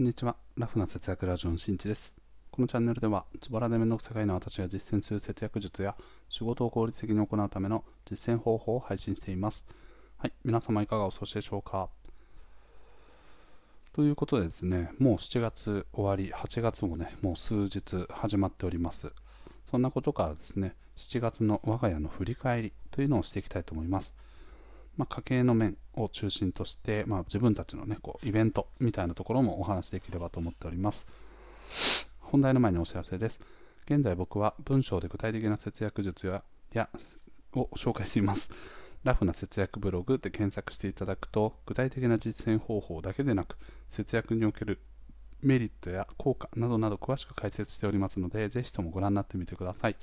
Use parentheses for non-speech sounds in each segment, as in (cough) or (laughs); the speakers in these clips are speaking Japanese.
こんにちは。ラフな節約ラジオのしんちです。このチャンネルでは、ズボラでめんどくさがいの私が実践する節約術や仕事を効率的に行うための実践方法を配信しています。はい、皆様いかがお過ごしでしょうか？ということでですね、もう7月終わり、8月もね、もう数日始まっております。そんなことからですね、7月の我が家の振り返りというのをしていきたいと思います。まあ、家計の面を中心として、まあ、自分たちの、ね、こうイベントみたいなところもお話しできればと思っております。本題の前にお知らせです。現在僕は文章で具体的な節約術ややを紹介しています。ラフな節約ブログで検索していただくと、具体的な実践方法だけでなく、節約におけるメリットや効果などなど詳しく解説しておりますので、ぜひともご覧になってみてください。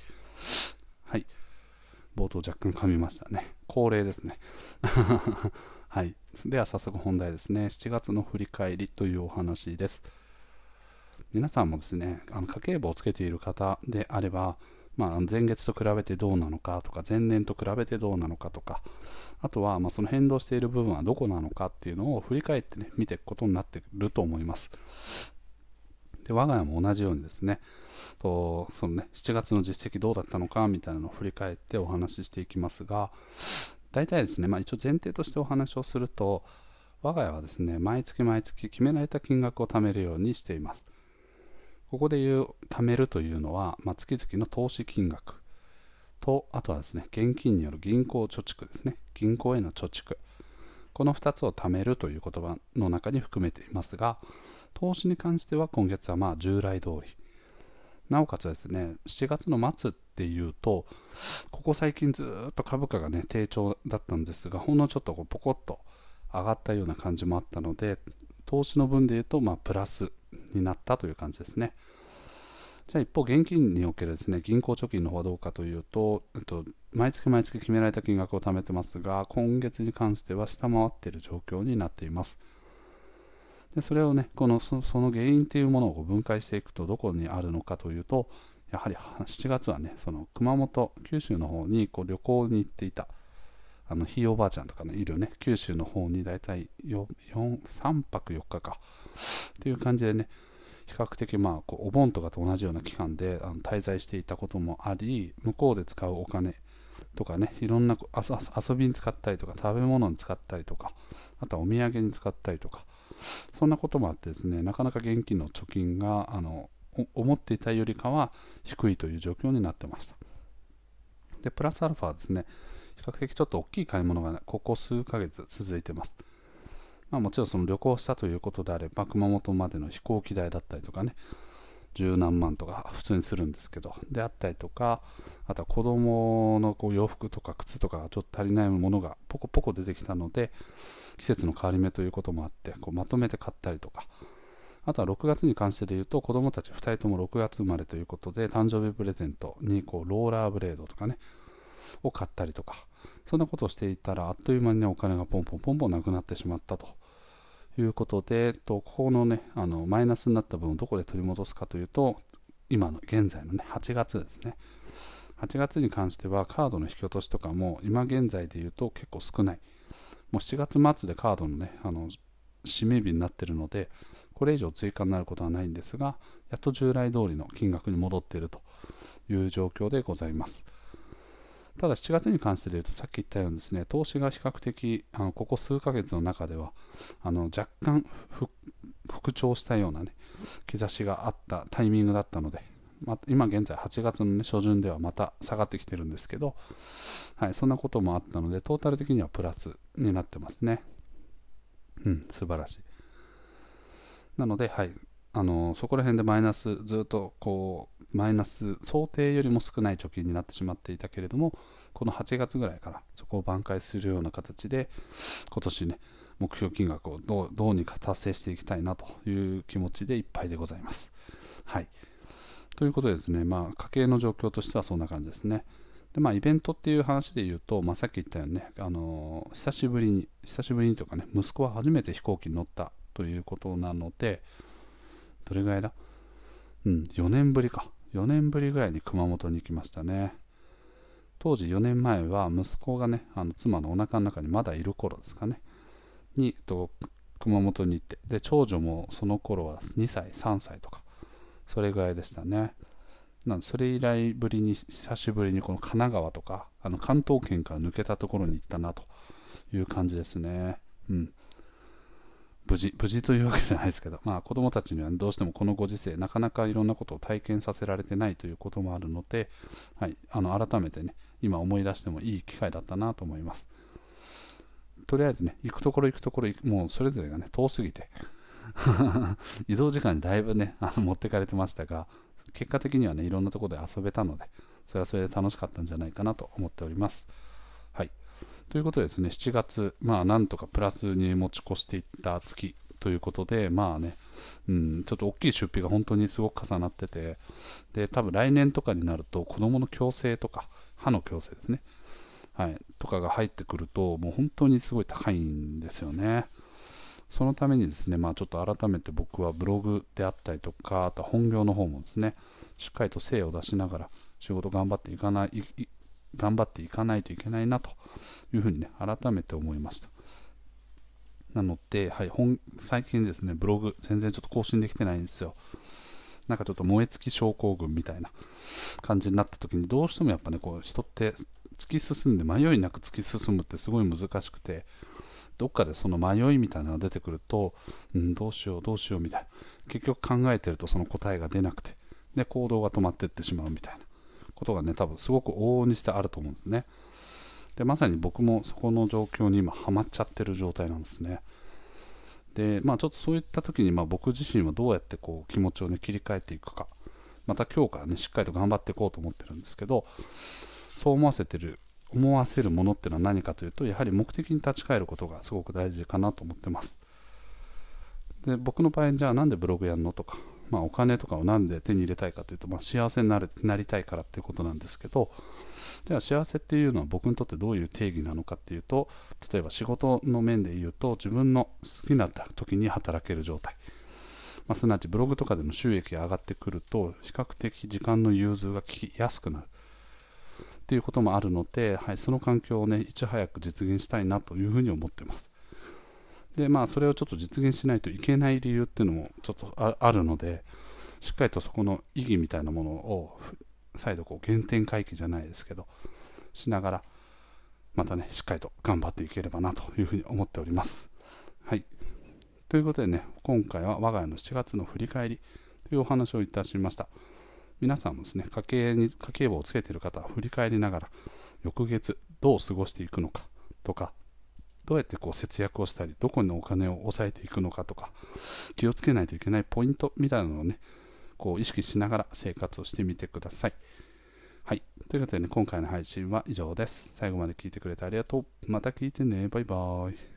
冒頭若干噛みましたね。恒例ですね。(laughs) はい。では早速本題ですね。7月の振り返りというお話です。皆さんもですね、あの家計簿をつけている方であれば、まあ、前月と比べてどうなのかとか、前年と比べてどうなのかとか、あとはまその変動している部分はどこなのかっていうのを振り返ってね、見ていくことになってくると思います。で我が家も同じようにですね、とそのね7月の実績どうだったのかみたいなのを振り返ってお話ししていきますが、大体ですね、まあ、一応前提としてお話をすると、我が家はですね、毎月毎月決められた金額を貯めるようにしています。ここで言う貯めるというのは、まあ、月々の投資金額と、あとはですね、現金による銀行貯蓄ですね、銀行への貯蓄。この2つを貯めるという言葉の中に含めていますが、投資に関しては今月はまあ従来通り。なおかつですね、7月の末っていうと、ここ最近ずっと株価がね、低調だったんですが、ほんのちょっとこうポコッと上がったような感じもあったので、投資の分で言うと、まあ、プラスになったという感じですね。じゃあ一方、現金におけるですね、銀行貯金の方はどうかというと、えっと、毎月毎月決められた金額を貯めてますが、今月に関しては下回っている状況になっています。でそれをねこのその原因というものを分解していくとどこにあるのかというとやはり7月はねその熊本九州の方にこう旅行に行っていたあのひいおばあちゃんとかねいるね九州の方に大体4 3泊4日かっていう感じでね比較的まあこうお盆とかと同じような期間であの滞在していたこともあり向こうで使うお金とかねいろんな遊びに使ったりとか食べ物に使ったりとかあとはお土産に使ったりとかそんなこともあってですね、なかなか現金の貯金があの思っていたよりかは低いという状況になってました。で、プラスアルファですね、比較的ちょっと大きい買い物が、ここ数ヶ月続いてます。まあ、もちろんその旅行したということであれば、熊本までの飛行機代だったりとかね、十何万とか普通にするんですけど、であったりとか、あとは子供のこう洋服とか靴とかがちょっと足りないものがポコポコ出てきたので、季節の変わり目ということもあってこうまとめて買ったりとか。あとは6月に関してで言うと子供たち2人とも6月生まれということで誕生日プレゼントにこうローラーブレードとかねを買ったりとか。そんなことをしていたらあっという間に、ね、お金がポンポンポンポンなくなってしまったと。いうことでとここのねあのマイナスになった分をどこで取り戻すかというと今の現在のね8月ですね8月に関してはカードの引き落としとかも今現在で言うと結構少ないもう7月末でカードのね、あの、締め日になっているので、これ以上追加になることはないんですが、やっと従来通りの金額に戻っているという状況でございます。ただ7月に関して言うと、さっき言ったようにですね、投資が比較的、あのここ数ヶ月の中では、あの若干復調したようなね、兆しがあったタイミングだったので、ま、今現在8月の、ね、初旬ではまた下がってきてるんですけど、はい、そんなこともあったので、トータル的にはプラスになってますね。うん、素晴らしい。なので、はい、あのそこら辺でマイナス、ずっとこう、マイナス、想定よりも少ない貯金になってしまっていたけれども、この8月ぐらいからそこを挽回するような形で、今年ね、目標金額をどうどうにか達成していきたいなという気持ちでいっぱいでございます。はい。ということでですね、まあ、家計の状況としてはそんな感じですね。で、まあ、イベントっていう話で言うと、まあ、さっき言ったようにね、あのー、久しぶりに、久しぶりにとかね、息子は初めて飛行機に乗ったということなので、どれぐらいだ？うん、4年ぶりか。4年ぶりぐらいに熊本に行きましたね。当時4年前は息子がね、あの妻のお腹の中にまだいる頃ですかね、に、と熊本に行って、で、長女もその頃は2歳、3歳とか、それぐらいでしたね。なんそれ以来ぶりに、久しぶりにこの神奈川とか、あの関東圏から抜けたところに行ったなという感じですね。うん。無事、無事というわけじゃないですけど、まあ子供たちにはどうしてもこのご時世、なかなかいろんなことを体験させられてないということもあるので、はい、あの改めてね、今思い出してもいい機会だったなと思います。とりあえずね、行くところ行くところ、もうそれぞれがね、遠すぎて (laughs) 移動時間にだいぶね、あの持ってかれてましたが、結果的にはね、いろんなところで遊べたので、それはそれで楽しかったんじゃないかなと思っております。ということでですね、7月、まあなんとかプラスに持ち越していった月ということで、まあね、うん、ちょっと大きい出費が本当にすごく重なってて、で、多分来年とかになると子供の矯正とか、歯の矯正ですね。はい、とかが入ってくると、もう本当にすごい高いんですよね。そのためにですね、まあ、ちょっと改めて僕はブログであったりとか、あと本業の方もですね、しっかりと精を出しながら仕事頑張っていかない、頑張っていかないといけないなというふうにね、改めて思いました。なので、はい、本最近ですね、ブログ全然ちょっと更新できてないんですよ。なんかちょっと燃え尽き症候群みたいな感じになった時にどうしてもやっぱね、こう人って突き進んで迷いなく突き進むってすごい難しくてどっかでその迷いみたいなのが出てくると、うん、どうしようどうしようみたいな結局考えてるとその答えが出なくてで行動が止まってってしまうみたいなことがね多分すごく往々にしてあると思うんですね。でまさに僕もそこの状況に今ハマっちゃってる状態なんですね。でまあちょっとそういった時にまあ僕自身はどうやってこう気持ちをね切り替えていくか。また今日からねしっかりと頑張っていこうと思ってるんですけどそう思わせてる思わせるものっていうのは何かというとやはり目的に立ち返ることがすごく大事かなと思ってます。で僕の場合じゃあなんでブログやるのとか、まあ、お金とかをなんで手に入れたいかというと、まあ、幸せになるなりたいからっていうことなんですけどじゃあ幸せっていうのは僕にとってどういう定義なのかっていうと例えば仕事の面で言うと自分の好きな時に働ける状態まあ、すなわちブログとかでの収益が上がってくると比較的時間の融通が利きやすくなるっていうこともあるので、はい、その環境をね、いち早く実現したいなというふうに思っています。で、まあ、それをちょっと実現しないといけない理由っていうのもちょっとあるので、しっかりとそこの意義みたいなものを再度こう原点回帰じゃないですけど、しながら、またね、しっかりと頑張っていければなというふうに思っております。はい。ということでね、今回は我が家の7月の振り返りというお話をいたしました。皆さんもですね、家計に、家計簿をつけている方は振り返りながら、翌月どう過ごしていくのかとか、どうやってこう節約をしたり、どこにお金を抑えていくのかとか、気をつけないといけないポイントみたいなのをね、こう意識しながら生活をしてみてください。はい。ということでね、今回の配信は以上です。最後まで聞いてくれてありがとう。また聞いてね。バイバーイ。